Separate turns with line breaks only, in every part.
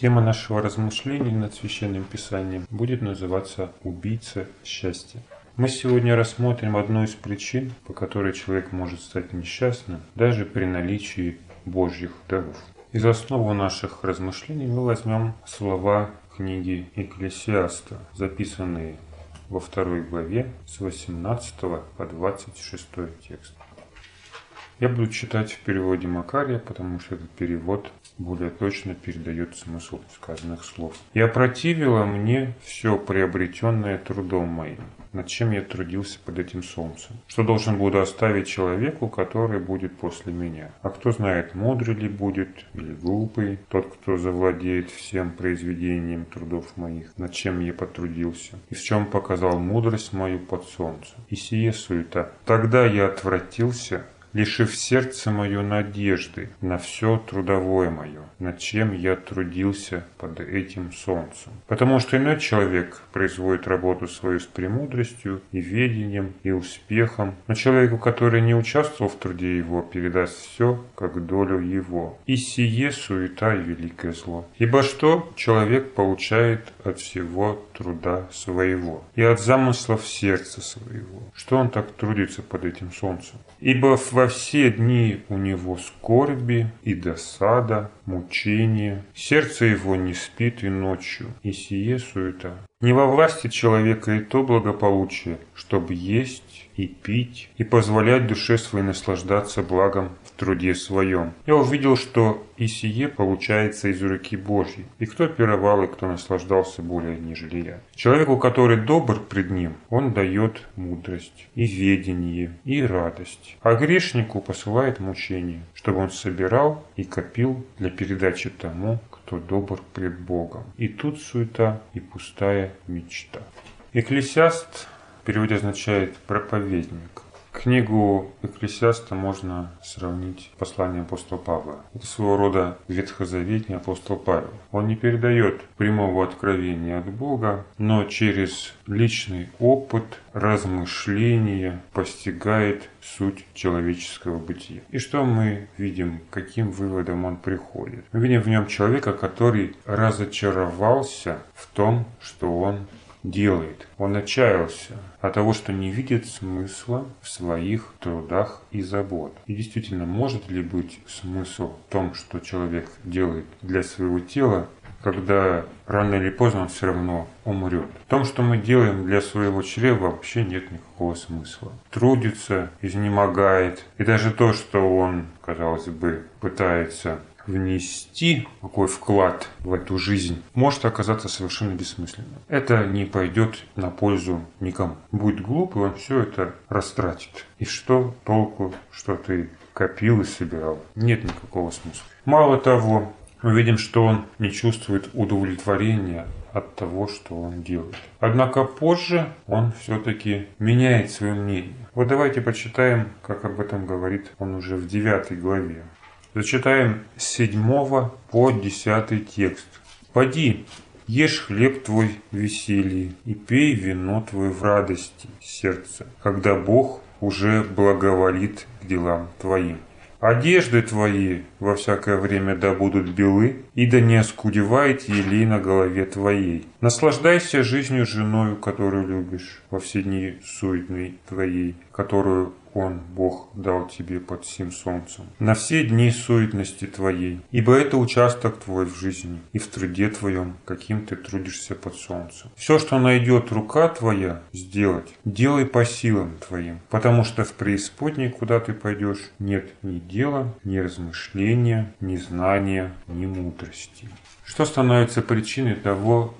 Тема нашего размышления над Священным Писанием будет называться «Убийца счастья». Мы сегодня рассмотрим одну из причин, по которой человек может стать несчастным даже при наличии Божьих даров. Из основы наших размышлений мы возьмем слова книги Экклесиаста, записанные во второй главе с 18 по 26 текст. Я буду читать в переводе Макария, потому что этот перевод более точно передает смысл сказанных слов. «И опротивило мне все приобретенное трудом моим, над чем я трудился под этим солнцем, что должен буду оставить человеку, который будет после меня. А кто знает, мудрый ли будет или глупый, тот, кто завладеет всем произведением трудов моих, над чем я потрудился, и в чем показал мудрость мою под солнцем. И сие суета. Тогда я отвратился лишив сердце мое надежды на все трудовое мое, над чем я трудился под этим солнцем. Потому что иной человек производит работу свою с премудростью и ведением и успехом, но человеку, который не участвовал в труде его, передаст все, как долю его. И сие суета и великое зло. Ибо что человек получает от всего труда своего и от замыслов сердца своего? Что он так трудится под этим солнцем? Ибо во все дни у него скорби и досада, мучения. Сердце его не спит и ночью, и сие суета. Не во власти человека и то благополучие, чтобы есть и пить, и позволять душе своей наслаждаться благом труде своем. Я увидел, что и сие получается из руки Божьей, и кто пировал, и кто наслаждался более, нежели я. Человеку, который добр пред ним, он дает мудрость, и ведение, и радость, а грешнику посылает мучение, чтобы он собирал и копил для передачи тому, кто добр пред Богом. И тут суета и пустая мечта. Экклесиаст в переводе означает проповедник. Книгу Экклесиаста можно сравнить с посланием апостола Павла. Это своего рода ветхозаветний апостол Павел. Он не передает прямого откровения от Бога, но через личный опыт, размышления постигает суть человеческого бытия. И что мы видим, каким выводом он приходит? Мы видим в нем человека, который разочаровался в том, что он делает. Он отчаялся от того, что не видит смысла в своих трудах и забот. И действительно, может ли быть смысл в том, что человек делает для своего тела, когда рано или поздно он все равно умрет. В том, что мы делаем для своего чрева, вообще нет никакого смысла. Трудится, изнемогает. И даже то, что он, казалось бы, пытается внести какой вклад в эту жизнь, может оказаться совершенно бессмысленным. Это не пойдет на пользу никому. Будет глупый, он все это растратит. И что толку, что ты копил и собирал? Нет никакого смысла. Мало того, мы видим, что он не чувствует удовлетворения от того, что он делает. Однако позже он все-таки меняет свое мнение. Вот давайте почитаем, как об этом говорит он уже в 9 главе. Зачитаем с 7 по 10 текст. «Поди, ешь хлеб твой в веселье и пей вино твое в радости сердца, когда Бог уже благоволит к делам твоим. Одежды твои во всякое время да будут белы, и да не оскудевает елей на голове твоей. Наслаждайся жизнью женою, которую любишь, во все дни суетной твоей, которую он, Бог, дал тебе под всем солнцем, на все дни суетности твоей, ибо это участок твой в жизни и в труде твоем, каким ты трудишься под солнцем. Все, что найдет рука твоя сделать, делай по силам твоим, потому что в преисподней, куда ты пойдешь, нет ни дела, ни размышления, ни знания, ни мудрости. Что становится причиной того,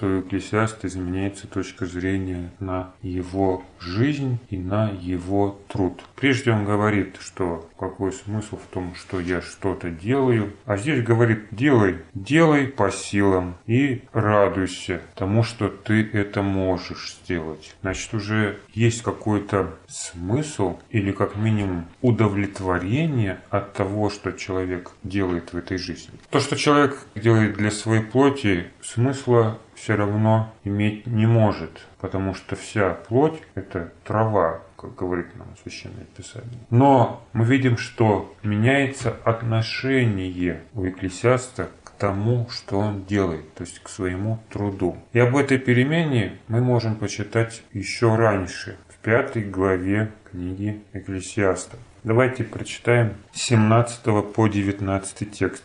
что у Экклесиаста изменяется точка зрения на его жизнь и на его труд. Прежде он говорит, что какой смысл в том, что я что-то делаю, а здесь говорит, делай, делай по силам и радуйся тому, что ты это можешь сделать. Значит, уже есть какой-то смысл или как минимум удовлетворение от того, что человек делает в этой жизни. То, что человек делает для своей плоти, смысла все равно иметь не может, потому что вся плоть – это трава, как говорит нам Священное Писание. Но мы видим, что меняется отношение у экклесиаста тому, что он делает, то есть к своему труду. И об этой перемене мы можем почитать еще раньше, в пятой главе книги Экклесиаста. Давайте прочитаем с 17 по 19 текст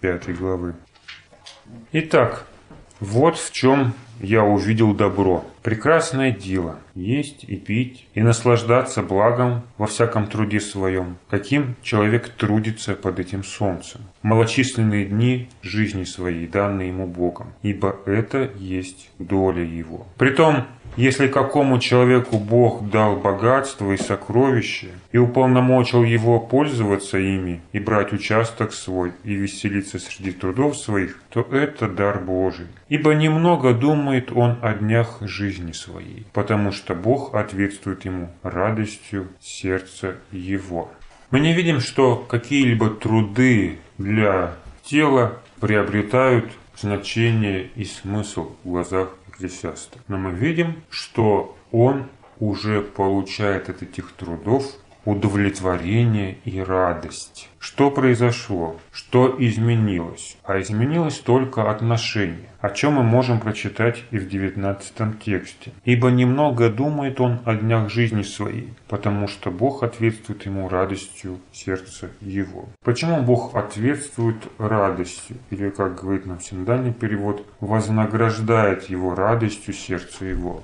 пятой главы. Итак, вот в чем я увидел добро. Прекрасное дело – есть и пить, и наслаждаться благом во всяком труде своем, каким человек трудится под этим солнцем. Малочисленные дни жизни своей, данные ему Богом, ибо это есть доля его. Притом, если какому человеку Бог дал богатство и сокровища, и уполномочил его пользоваться ими, и брать участок свой, и веселиться среди трудов своих, то это дар Божий. Ибо немного думает он о днях жизни своей, потому что Бог ответствует ему радостью сердца его. Мы не видим, что какие-либо труды для тела приобретают значение и смысл в глазах Экклесиаста. Но мы видим, что он уже получает от этих трудов удовлетворение и радость. Что произошло? Что изменилось? А изменилось только отношение, о чем мы можем прочитать и в 19 тексте. «Ибо немного думает он о днях жизни своей, потому что Бог ответствует ему радостью сердца его». Почему Бог ответствует радостью? Или, как говорит нам синодальный перевод, вознаграждает его радостью сердца его?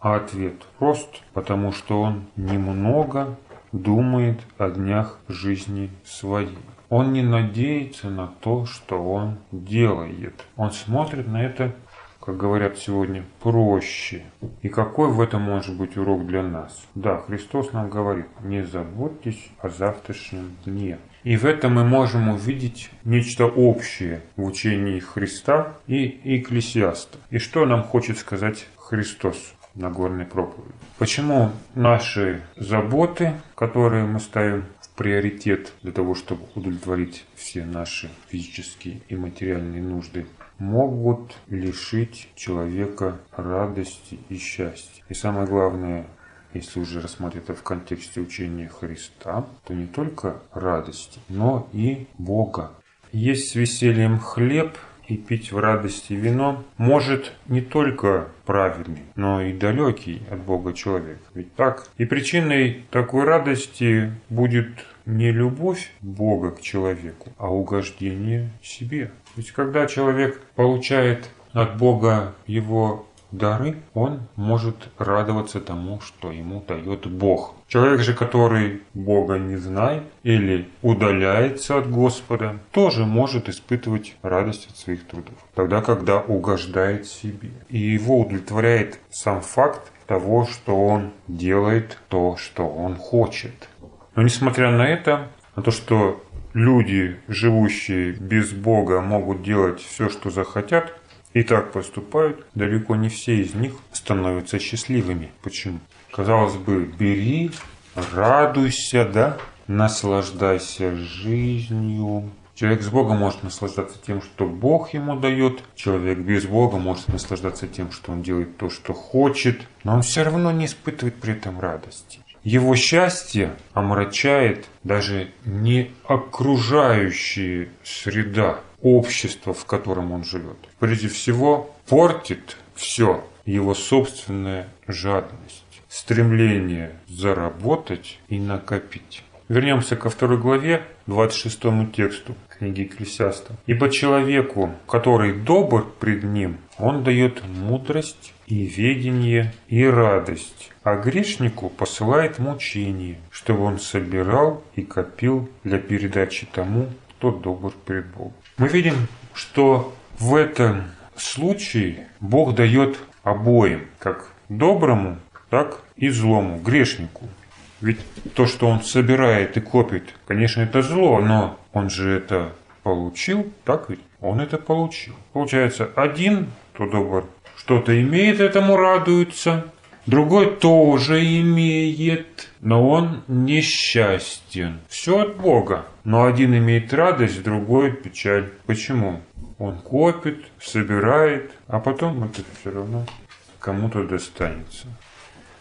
А ответ прост, потому что он немного думает о днях жизни своей. Он не надеется на то, что он делает. Он смотрит на это, как говорят сегодня, проще. И какой в этом может быть урок для нас? Да, Христос нам говорит, не заботьтесь о завтрашнем дне. И в этом мы можем увидеть нечто общее в учении Христа и Экклесиаста. И что нам хочет сказать Христос? Нагорной проповеди. Почему наши заботы, которые мы ставим в приоритет для того, чтобы удовлетворить все наши физические и материальные нужды, могут лишить человека радости и счастья. И самое главное, если уже рассматривать это в контексте учения Христа, то не только радости, но и Бога. Есть с весельем хлеб – и пить в радости вино может не только праведный, но и далекий от Бога человек. Ведь так? И причиной такой радости будет не любовь Бога к человеку, а угождение себе. Ведь когда человек получает от Бога его дары, он может радоваться тому, что ему дает Бог. Человек же, который Бога не знает или удаляется от Господа, тоже может испытывать радость от своих трудов. Тогда, когда угождает себе. И его удовлетворяет сам факт того, что он делает то, что он хочет. Но несмотря на это, на то, что люди, живущие без Бога, могут делать все, что захотят, и так поступают, далеко не все из них становятся счастливыми. Почему? Казалось бы, бери, радуйся, да, наслаждайся жизнью. Человек с Богом может наслаждаться тем, что Бог ему дает. Человек без Бога может наслаждаться тем, что он делает то, что хочет. Но он все равно не испытывает при этом радости. Его счастье омрачает даже не окружающая среда, общество, в котором он живет. Прежде всего, портит все его собственная жадность, стремление заработать и накопить. Вернемся ко второй главе, 26 тексту книги Экклесиаста. «Ибо человеку, который добр пред ним, он дает мудрость и ведение и радость, а грешнику посылает мучение, чтобы он собирал и копил для передачи тому, кто добр пред Богом». Мы видим, что в этом случае Бог дает обоим, как доброму, так и злому, грешнику. Ведь то, что он собирает и копит, конечно, это зло, но он же это получил, так ведь? Он это получил. Получается, один, кто добр, что-то имеет, этому радуется, другой тоже имеет, но он несчастен. Все от Бога. Но один имеет радость, другой печаль. Почему? Он копит, собирает, а потом это все равно кому-то достанется.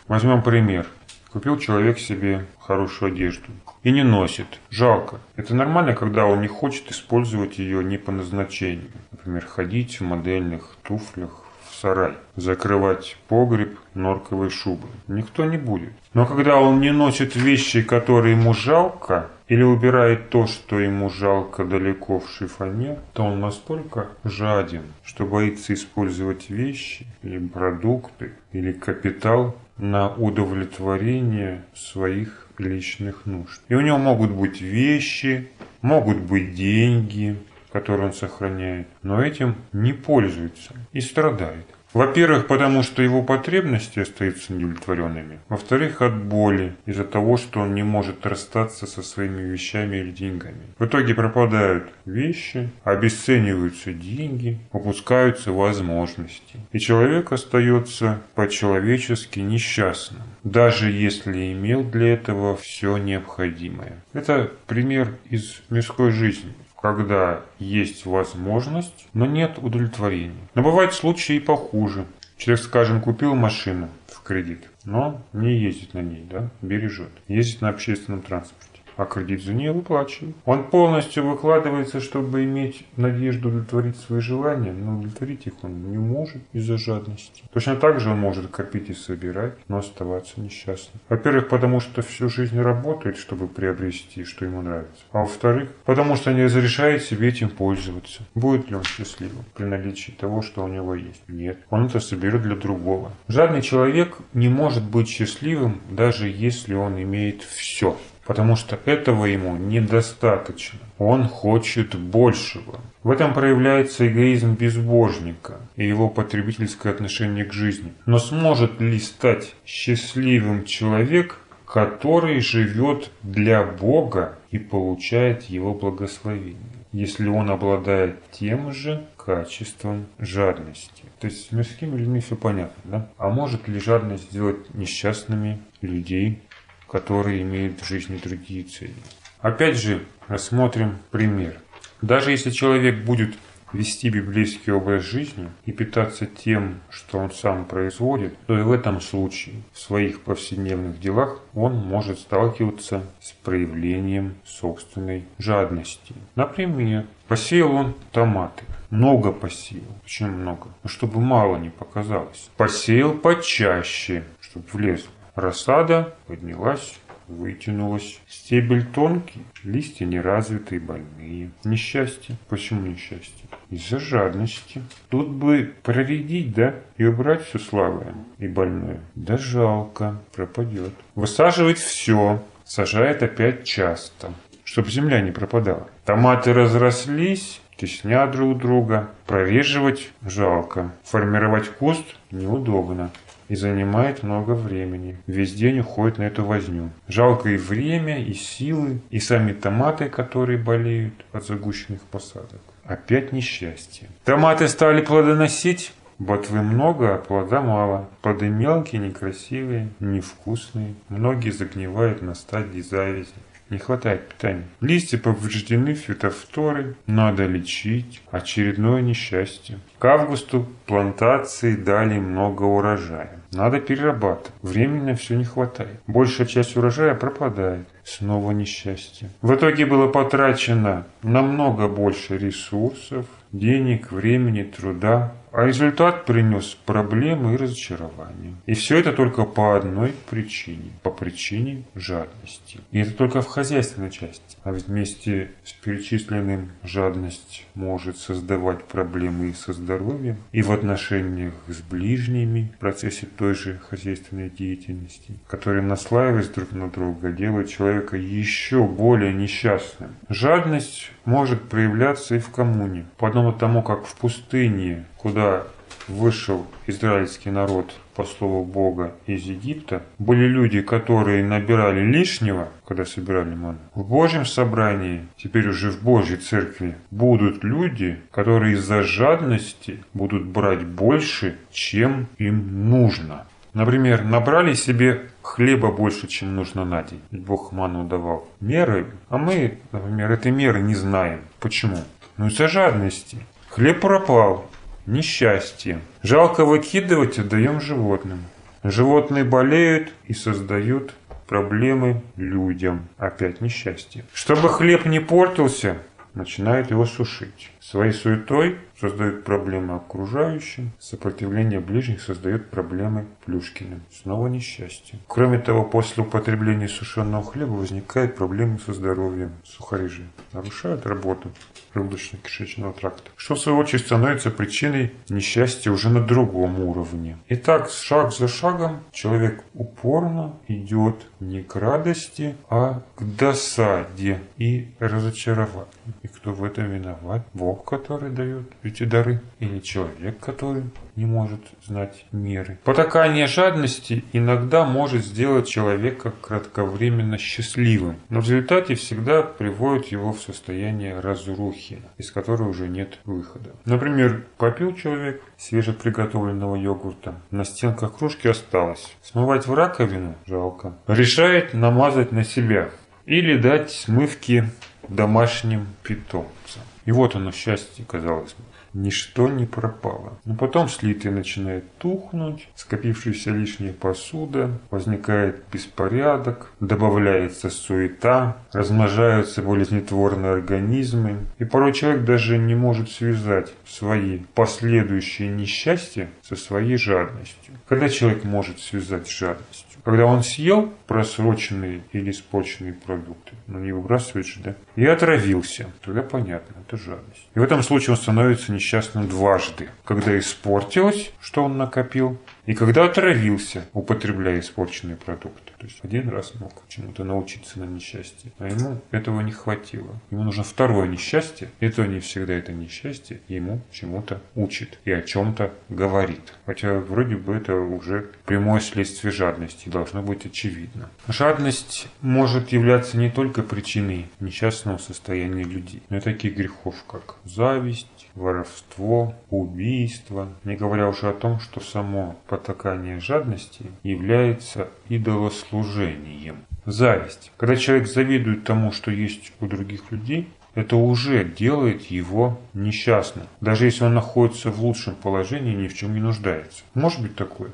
Возьмем пример. Купил человек себе хорошую одежду и не носит. Жалко. Это нормально, когда он не хочет использовать ее не по назначению. Например, ходить в модельных туфлях сарай, закрывать погреб норковой шубой. Никто не будет. Но когда он не носит вещи, которые ему жалко, или убирает то, что ему жалко далеко в шифоне, то он настолько жаден, что боится использовать вещи или продукты или капитал на удовлетворение своих личных нужд. И у него могут быть вещи, могут быть деньги, которые он сохраняет, но этим не пользуется и страдает. Во-первых, потому что его потребности остаются неудовлетворенными. Во-вторых, от боли, из-за того, что он не может расстаться со своими вещами или деньгами. В итоге пропадают вещи, обесцениваются деньги, упускаются возможности. И человек остается по-человечески несчастным, даже если имел для этого все необходимое. Это пример из мирской жизни когда есть возможность, но нет удовлетворения. Но бывают случаи и похуже. Человек, скажем, купил машину в кредит, но не ездит на ней, да, бережет. Ездит на общественном транспорте а кредит за нее выплачивает. Он полностью выкладывается, чтобы иметь надежду удовлетворить свои желания, но удовлетворить их он не может из-за жадности. Точно так же он может копить и собирать, но оставаться несчастным. Во-первых, потому что всю жизнь работает, чтобы приобрести, что ему нравится. А во-вторых, потому что не разрешает себе этим пользоваться. Будет ли он счастливым при наличии того, что у него есть? Нет. Он это соберет для другого. Жадный человек не может быть счастливым, даже если он имеет все потому что этого ему недостаточно. Он хочет большего. В этом проявляется эгоизм безбожника и его потребительское отношение к жизни. Но сможет ли стать счастливым человек, который живет для Бога и получает его благословение, если он обладает тем же качеством жадности? То есть с мирскими людьми все понятно, да? А может ли жадность сделать несчастными людей, которые имеют в жизни другие цели. Опять же, рассмотрим пример. Даже если человек будет вести библейский образ жизни и питаться тем, что он сам производит, то и в этом случае в своих повседневных делах он может сталкиваться с проявлением собственной жадности. Например, посеял он томаты. Много посеял. Почему много? Ну, чтобы мало не показалось. Посеял почаще, чтобы влезло. Рассада поднялась, вытянулась. Стебель тонкий, листья неразвитые, больные. Несчастье. Почему несчастье? Из-за жадности. Тут бы проредить, да, и убрать все слабое и больное. Да жалко, пропадет. Высаживать все, сажает опять часто, чтобы земля не пропадала. Томаты разрослись, теснят друг друга. Прореживать жалко. Формировать куст неудобно и занимает много времени. Весь день уходит на эту возню. Жалко и время, и силы, и сами томаты, которые болеют от загущенных посадок. Опять несчастье. Томаты стали плодоносить, Ботвы много, а плода мало. Плоды мелкие, некрасивые, невкусные. Многие загнивают на стадии завязи. Не хватает питания. Листья повреждены фитофторы. Надо лечить. Очередное несчастье. К августу плантации дали много урожая. Надо перерабатывать. Временно все не хватает. Большая часть урожая пропадает. Снова несчастье. В итоге было потрачено намного больше ресурсов, денег, времени, труда, а результат принес проблемы и разочарования. И все это только по одной причине. По причине жадности. И это только в хозяйственной части. А ведь вместе с перечисленным жадность может создавать проблемы и со здоровьем, и в отношениях с ближними в процессе той же хозяйственной деятельности, которые наслаиваясь друг на друга, делают человека еще более несчастным. Жадность может проявляться и в коммуне. Подобно тому, как в пустыне, куда вышел израильский народ по слову Бога из Египта, были люди, которые набирали лишнего, когда собирали ману. В Божьем собрании, теперь уже в Божьей церкви, будут люди, которые из-за жадности будут брать больше, чем им нужно. Например, набрали себе хлеба больше, чем нужно на день. Ведь Бог ману давал меры, а мы, например, этой меры не знаем. Почему? Ну из-за жадности. Хлеб пропал, несчастье. Жалко выкидывать, отдаем животным. Животные болеют и создают проблемы людям. Опять несчастье. Чтобы хлеб не портился, начинают его сушить. Своей суетой создают проблемы окружающим, сопротивление ближних создает проблемы Плюшкиным. Снова несчастье. Кроме того, после употребления сушеного хлеба возникают проблемы со здоровьем. Сухари же нарушают работу желудочно-кишечного тракта, что в свою очередь становится причиной несчастья уже на другом уровне. Итак, шаг за шагом человек упорно идет не к радости, а к досаде и разочарованию. И кто в этом виноват? Бог, который дает эти дары, или человек, который не может знать меры. Потакание жадности иногда может сделать человека кратковременно счастливым, но в результате всегда приводит его в состояние разрухи, из которой уже нет выхода. Например, попил человек свежеприготовленного йогурта, на стенках кружки осталось. Смывать в раковину жалко. Решает намазать на себя или дать смывки домашним питомцам. И вот оно счастье, казалось бы ничто не пропало. Но потом слитый начинает тухнуть, скопившаяся лишняя посуда, возникает беспорядок, добавляется суета, размножаются болезнетворные организмы, и порой человек даже не может связать свои последующие несчастья со своей жадностью. Когда человек может связать жадность? Когда он съел просроченные или испорченные продукты, но не выбрасывает же, да, и отравился, тогда понятно, это жадность. И в этом случае он становится несчастным дважды. Когда испортилось, что он накопил, и когда отравился, употребляя испорченные продукты. То есть один раз мог чему-то научиться на несчастье, а ему этого не хватило. Ему нужно второе несчастье, и то не всегда это несчастье ему чему-то учит и о чем-то говорит. Хотя вроде бы это уже прямое следствие жадности, должно быть очевидно. Жадность может являться не только причиной несчастного состояния людей, но и таких грехов, как зависть, воровство, убийство, не говоря уже о том, что само потакание жадности является идолослужением. Зависть. Когда человек завидует тому, что есть у других людей, это уже делает его несчастным, даже если он находится в лучшем положении и ни в чем не нуждается. Может быть такое?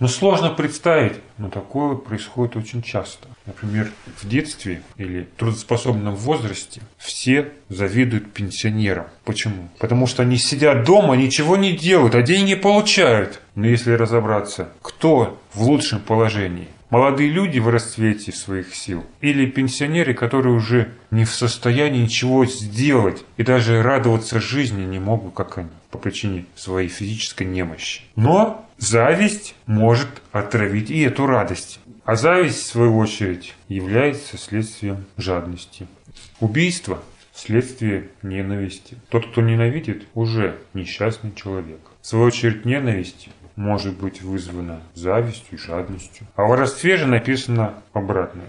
Но сложно представить, но такое происходит очень часто. Например, в детстве или трудоспособном возрасте все завидуют пенсионерам. Почему? Потому что они сидят дома, ничего не делают, а деньги получают. Но если разобраться, кто в лучшем положении? Молодые люди в расцвете своих сил или пенсионеры, которые уже не в состоянии ничего сделать и даже радоваться жизни не могут, как они, по причине своей физической немощи. Но Зависть может отравить и эту радость. А зависть, в свою очередь, является следствием жадности. Убийство – следствие ненависти. Тот, кто ненавидит, уже несчастный человек. В свою очередь, ненависть может быть вызвана завистью и жадностью. А в воровстве же написано обратное.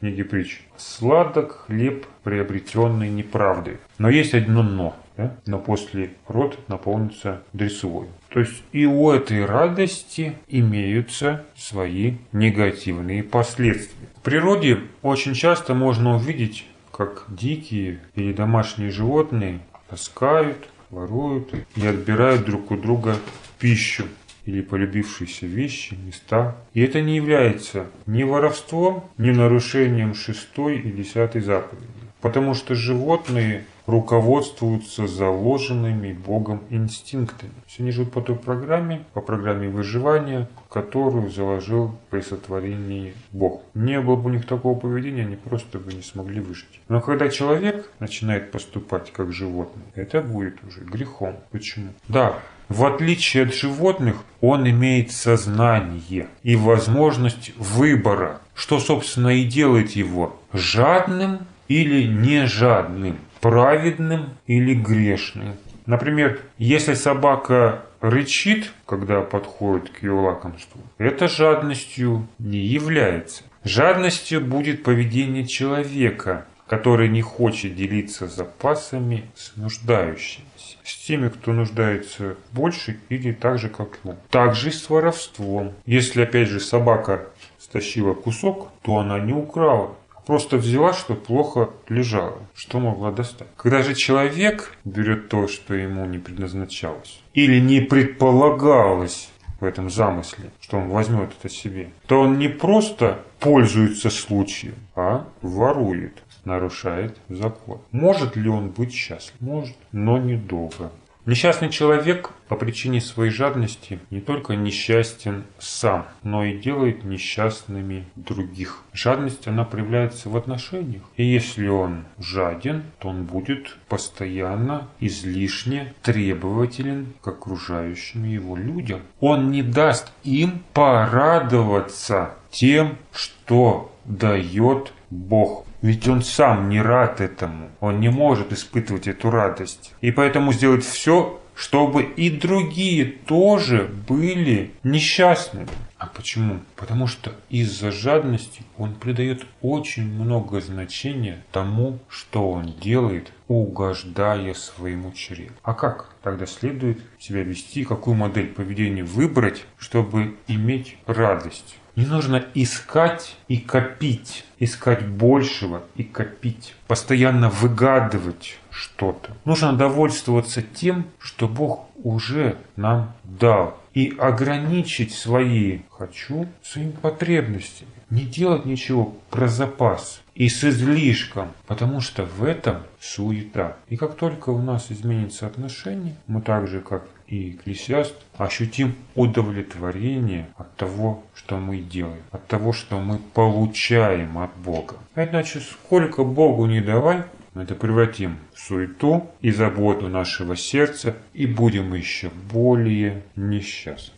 Книги притч. Сладок хлеб, приобретенный неправдой. Но есть одно но – да? но после рот наполнится дрессовой. То есть и у этой радости имеются свои негативные последствия. В природе очень часто можно увидеть, как дикие или домашние животные таскают, воруют и отбирают друг у друга пищу или полюбившиеся вещи, места. И это не является ни воровством, ни нарушением шестой и десятой заповеди. Потому что животные руководствуются заложенными Богом инстинктами. Все они живут по той программе, по программе выживания, которую заложил при сотворении Бог. Не было бы у них такого поведения, они просто бы не смогли выжить. Но когда человек начинает поступать как животное, это будет уже грехом. Почему? Да, в отличие от животных, он имеет сознание и возможность выбора, что, собственно, и делает его жадным или не жадным праведным или грешным. Например, если собака рычит, когда подходит к ее лакомству, это жадностью не является. Жадностью будет поведение человека, который не хочет делиться запасами с нуждающимися, с теми, кто нуждается больше или так же, как он. Также и с воровством. Если, опять же, собака стащила кусок, то она не украла, просто взяла, что плохо лежало, что могла достать. Когда же человек берет то, что ему не предназначалось, или не предполагалось в этом замысле, что он возьмет это себе, то он не просто пользуется случаем, а ворует, нарушает закон. Может ли он быть счастлив? Может, но недолго. Несчастный человек по причине своей жадности не только несчастен сам, но и делает несчастными других. Жадность, она проявляется в отношениях. И если он жаден, то он будет постоянно излишне требователен к окружающим его людям. Он не даст им порадоваться тем, что дает Бог. Ведь он сам не рад этому. Он не может испытывать эту радость. И поэтому сделает все, чтобы и другие тоже были несчастными. А почему? Потому что из-за жадности он придает очень много значения тому, что он делает, угождая своему чреву. А как тогда следует себя вести, какую модель поведения выбрать, чтобы иметь радость? Не нужно искать и копить, искать большего и копить, постоянно выгадывать что-то. Нужно довольствоваться тем, что Бог уже нам дал. И ограничить свои «хочу» своими потребностями. Не делать ничего про запас и с излишком, потому что в этом суета. И как только у нас изменится отношение, мы так же, как и экклесиаст, ощутим удовлетворение от того, что мы делаем, от того, что мы получаем от Бога. А иначе сколько Богу не давай, мы это превратим в суету и заботу нашего сердца и будем еще более несчастны.